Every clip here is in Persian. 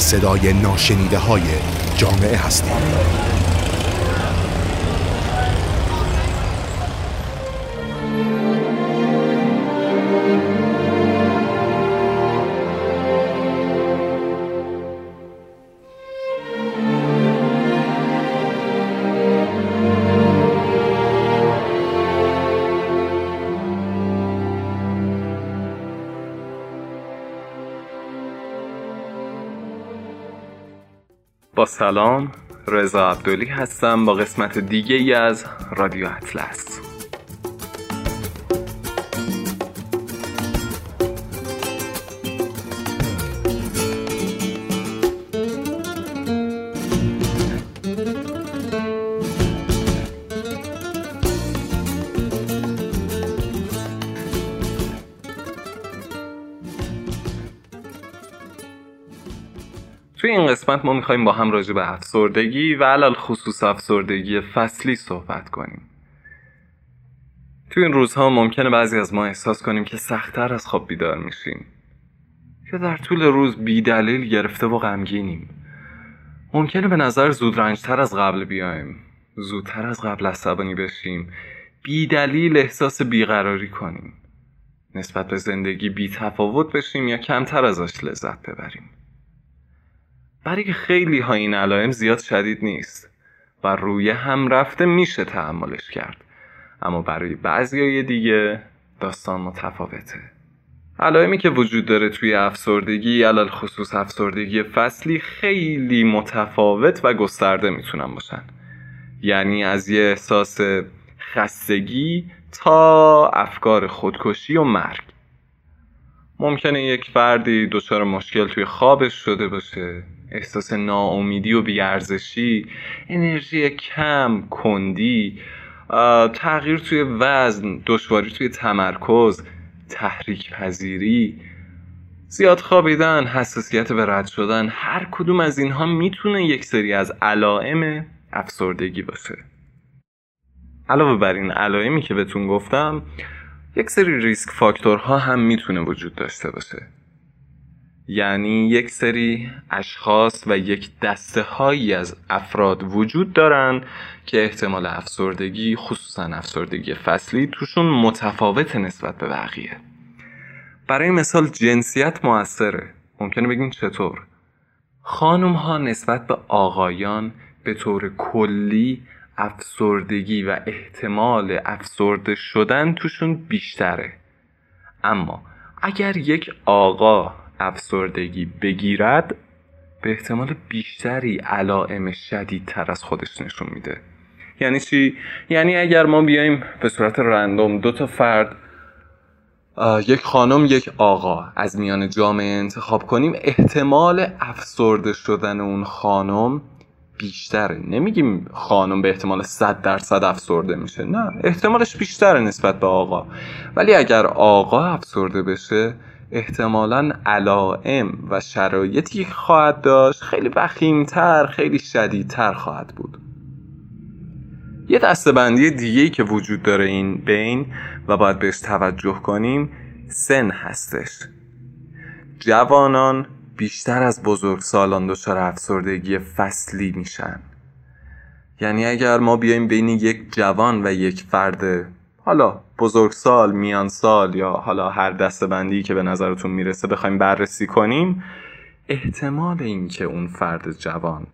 صدای ناشنیده های جامعه هستیم. با سلام رضا عبدالی هستم با قسمت دیگه ای از رادیو اطلس. قسمت ما می‌خوایم با هم راجع به افسردگی و علال خصوص افسردگی فصلی صحبت کنیم. توی این روزها ممکنه بعضی از ما احساس کنیم که سختتر از خواب بیدار میشیم. یا در طول روز بیدلیل گرفته و غمگینیم. ممکنه به نظر زودرنجتر از قبل بیایم. زودتر از قبل عصبانی بشیم. بیدلیل احساس بیقراری کنیم. نسبت به زندگی بی تفاوت بشیم یا کمتر ازش لذت ببریم. برای خیلی ها این علائم زیاد شدید نیست و روی هم رفته میشه تحملش کرد. اما برای بعضی های دیگه داستان متفاوته. علائمی که وجود داره توی افسردگی علال خصوص افسردگی فصلی خیلی متفاوت و گسترده می‌تونن باشن. یعنی از یه احساس خستگی تا افکار خودکشی و مرگ. ممکنه یک فردی دچار مشکل توی خوابش شده باشه. احساس ناامیدی و بیارزشی انرژی کم کندی تغییر توی وزن دشواری توی تمرکز تحریک پذیری. زیاد خوابیدن حساسیت به رد شدن هر کدوم از اینها می‌تونه یک سری از علائم افسردگی باشه. علاوه بر این علائمی که بهتون گفتم یک سری ریسک فاکتورها هم می‌تونه وجود داشته باشه. یعنی یک سری اشخاص و یک دسته هایی از افراد وجود دارن که احتمال افسردگی خصوصا افسردگی فصلی توشون متفاوت نسبت به بقیه. برای مثال جنسیت موثره. ممکنه بگیم چطور؟ خانم ها نسبت به آقایان به طور کلی افسردگی و احتمال افسرده شدن توشون بیشتره. اما اگر یک آقا افسردگی بگیرد به احتمال بیشتری علائم شدیدتر از خودش نشون میده. یعنی چی؟ یعنی اگر ما بیایم به صورت رندوم دو تا فرد یک خانم یک آقا از میان جامعه انتخاب کنیم احتمال افسرده شدن اون خانم بیشتره. نمیگیم خانم به احتمال 100 درصد افسرده میشه. نه احتمالش بیشتره نسبت به آقا. ولی اگر آقا افسرده بشه احتمالا علائم و شرایطی که خواهد داشت خیلی وخیمتر خیلی شدیدتر خواهد بود. یه دستبندی دیگه که وجود داره این بین و باید بهش توجه کنیم سن هستش. جوانان بیشتر از بزرگسالان دچار افسردگی فصلی میشن. یعنی اگر ما بیایم بین یک جوان و یک فرد حالا بزرگسال میان سال یا حالا هر دسته بندی که به نظرتون می‌رسه بخوایم بررسی کنیم احتمال اینکه اون فرد جوان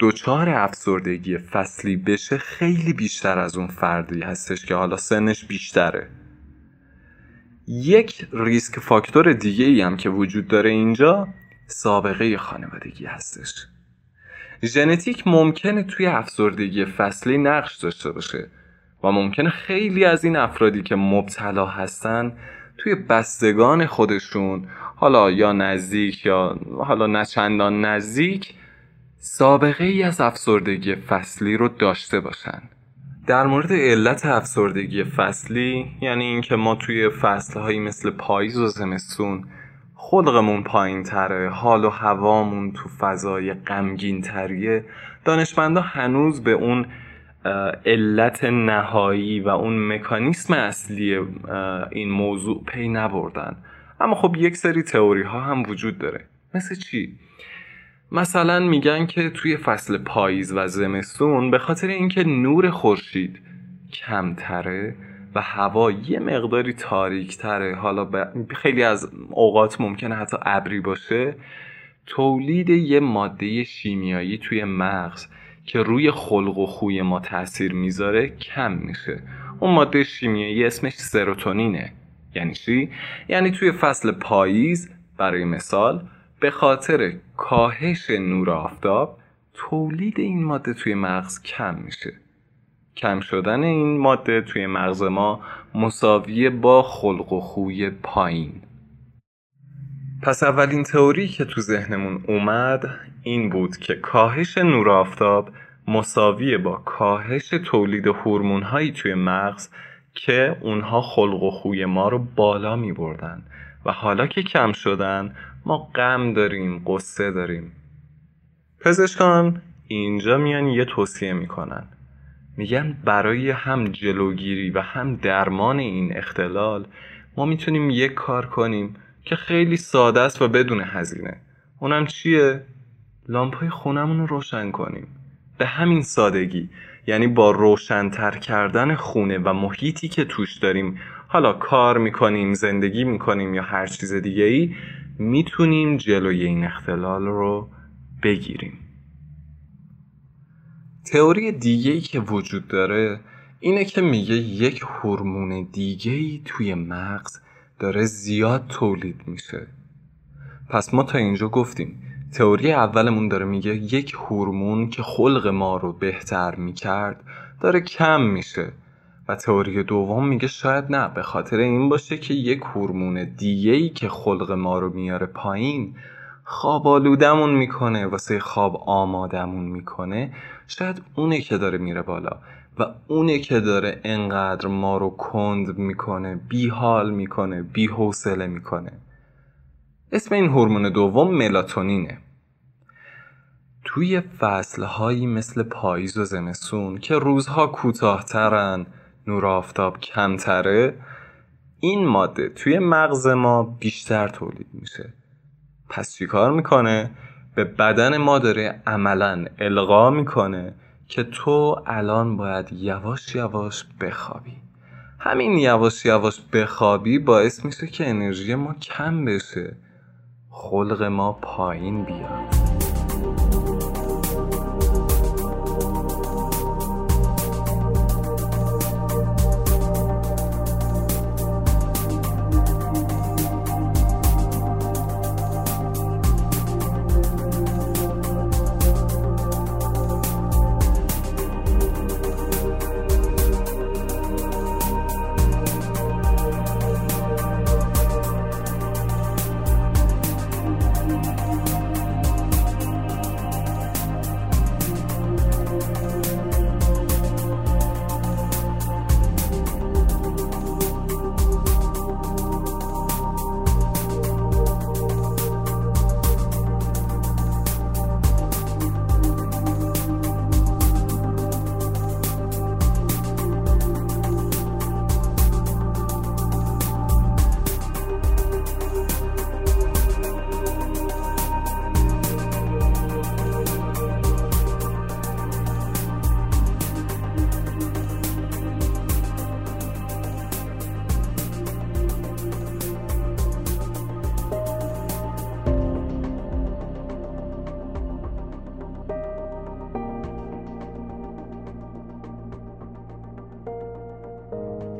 دچار افسردگی فصلی بشه خیلی بیشتر از اون فردی هستش که حالا سنش بیشتره. یک ریسک فاکتور دیگه ای هم که وجود داره اینجا سابقه خانوادگی هستش. ژنتیک ممکنه توی افسردگی فصلی نقش داشته باشه و ممکنه خیلی از این افرادی که مبتلا هستن توی بستگان خودشون حالا یا نزدیک یا حالا نه نزدیک سابقه ای از افسردگی فصلی رو داشته باشن. در مورد علت افسردگی فصلی یعنی اینکه ما توی فصلهایی مثل پاییز و زمستون خلقمون پایین تره حال و هوامون تو فضای غمگین تریه دانشمندا هنوز به اون علت نهایی و اون مکانیسم اصلی این موضوع پی نبردن. اما خب یک سری تئوری ها هم وجود داره. مثل چی؟ مثلا میگن که توی فصل پاییز و زمستون به خاطر اینکه نور خورشید کمتره و هوا یه مقداری تاریک تره حالا خیلی از اوقات ممکنه حتی ابری باشه تولید یه ماده شیمیایی توی مغز که روی خلق و خوی ما تاثیر می‌ذاره کم میشه. اون ماده شیمیایی اسمش سروتونینه. یعنی چی؟ یعنی توی فصل پاییز برای مثال به خاطر کاهش نور آفتاب تولید این ماده توی مغز کم میشه. کم شدن این ماده توی مغز ما مساویه با خلق و خوی پایین. پس اولین تئوری که تو ذهنمون اومد این بود که کاهش نور آفتاب مساویه با کاهش تولید هورمون هایی توی مغز که اونها خلق و خوی ما رو بالا می بردن و حالا که کم شدن ما غم داریم قصه داریم. پزشکان اینجا میان یه توصیه می‌کنن. میگن برای هم جلوگیری و هم درمان این اختلال ما می‌تونیم یک کار کنیم که خیلی ساده است و بدون هزینه. اونم چیه؟ لامپای خونمون رو روشن کنیم. به همین سادگی. یعنی با روشنتر کردن خونه و محیطی که توش داریم. حالا کار می‌کنیم زندگی می‌کنیم یا هر چیز دیگه ای می‌تونیم جلوی این اختلال رو بگیریم. تئوری دیگه ای که وجود داره اینه که میگه یک هورمون دیگه ای توی مغز داره زیاد تولید میشه. پس ما تا اینجا گفتیم تئوری اولمون داره میگه یک هورمون که خلق ما رو بهتر می‌کرد داره کم میشه. و تئوری دوم میگه شاید نه به خاطر این باشه که یک هورمون دیگه ای که خلق ما رو میاره پایین خواب آلودمون می‌کنه واسه خواب آمادمون می‌کنه. شاید اونه که داره میره بالا و اونه که داره انقدر ما رو کند می‌کنه بی حال می‌کنه بی حوصله می‌کنه. اسم این هورمون دوم ملاتونینه. توی فصلهایی مثل پاییز و زمستون که روزها کوتاهترن نور آفتاب کمتره این ماده توی مغز ما بیشتر تولید میشه. پس چیکار می‌کنه؟ به بدن ما داره عملا القا می‌کنه که تو الان باید یواش یواش بخوابی. همین یواش یواش بخوابی باعث میشه که انرژی ما کم بشه. خلق ما پایین بیاد.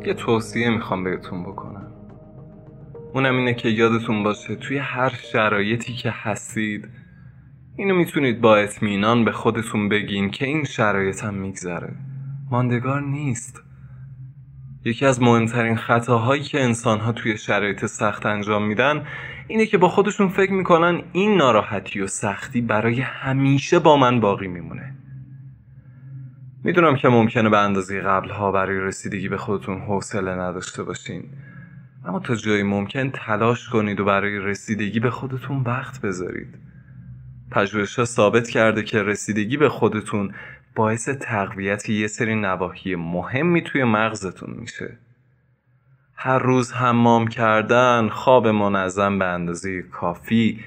یه توصیه می‌خوام بهتون بکنم. اونم اینه که یادتون باشه توی هر شرایطی که هستید اینو می‌تونید با اطمینان به خودتون بگین که این شرایط هم میگذره. ماندگار نیست. یکی از مهمترین خطاهایی که انسانها توی شرایط سخت انجام میدن اینه که با خودشون فکر می‌کنن این ناراحتی و سختی برای همیشه با من باقی میمونه. می‌دونم که ممکنه به اندازه قبلها برای رسیدگی به خودتون حوصله نداشته باشین. اما تا جایی ممکن تلاش کنید و برای رسیدگی به خودتون وقت بذارید. پژوهش ها ثابت کرده که رسیدگی به خودتون باعث تقویت یه سری نواحی مهمی توی مغزتون میشه. هر روز حمام کردن خواب منظم به اندازه کافی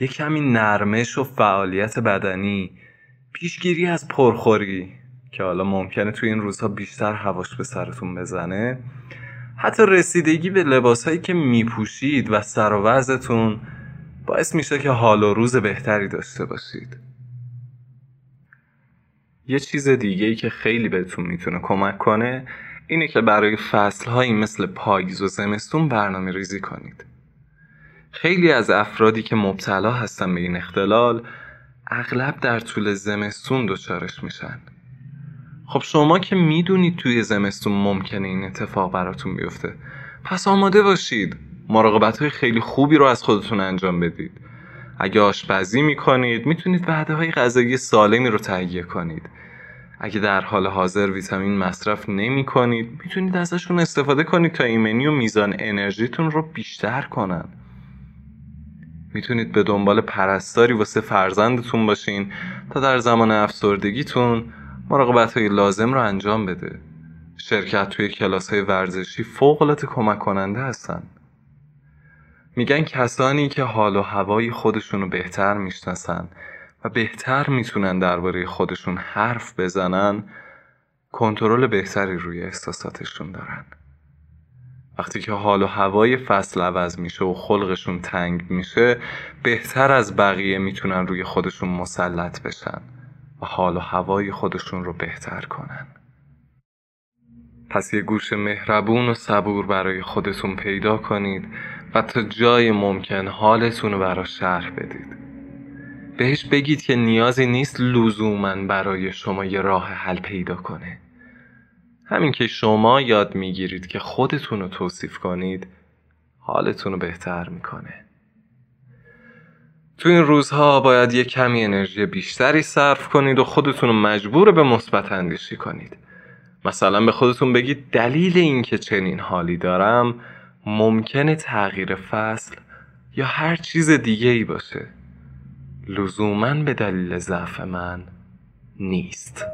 یه کمی نرمش و فعالیت بدنی پیشگیری از پرخوری. که حالا ممکنه توی این روزها بیشتر هواش به سرتون بزنه. حتی رسیدگی به لباسهایی که میپوشید و سر و وضعتون باعث میشه که حال و روز بهتری داشته باشید. یه چیز دیگه ای که خیلی بهتون می‌تونه کمک کنه اینه که برای فصلهایی مثل پاییز و زمستون برنامه ریزی کنید. خیلی از افرادی که مبتلا هستن به این اختلال اغلب در طول زمستون دچارش میشن. خب شما که می‌دونید توی زمستون ممکنه این اتفاق براتون بیفته. پس آماده باشید. مراقبت های خیلی خوبی رو از خودتون انجام بدید. اگه آشپزی می‌کنید می‌تونید وعده های غذایی سالمی رو تهیه کنید. اگه در حال حاضر ویتامین مصرف نمی کنید می‌تونید ازشون استفاده کنید تا ایمنی و میزان انرژیتون رو بیشتر کنن. می‌تونید به دنبال پرستاری واسه فرزندتون باشین تا در زمان افسردگیتون مراقبت های لازم رو انجام بده. شرکت توی کلاس های ورزشی فوق کمک کننده هستن. میگن کسانی که حال و هوای خودشون رو بهتر می‌شناسن و بهتر می‌تونن درباره خودشون حرف بزنن کنترل بهتری روی احساساتشون دارن. وقتی که حال و هوای فصل عوض میشه و خلقشون تنگ میشه بهتر از بقیه می‌تونن روی خودشون مسلط بشن. و حال و هوای خودشون رو بهتر کنن. پس یه گوش مهربون و صبور برای خودتون پیدا کنید و تا جای ممکن حالتون رو برا شرح بدید. بهش بگید که نیازی نیست لزوما برای شما یه راه حل پیدا کنه. همین که شما یاد می‌گیرید که خودتون رو توصیف کنید حالتون رو بهتر می‌کنه. تو این روزها باید یه کمی انرژی بیشتری صرف کنید و خودتون رو مجبور به مثبت اندیشی کنید. مثلا به خودتون بگید دلیل اینکه چنین حالی دارم ممکنه تغییر فصل یا هر چیز دیگه ای باشه. لزوما به دلیل ضعف من نیست.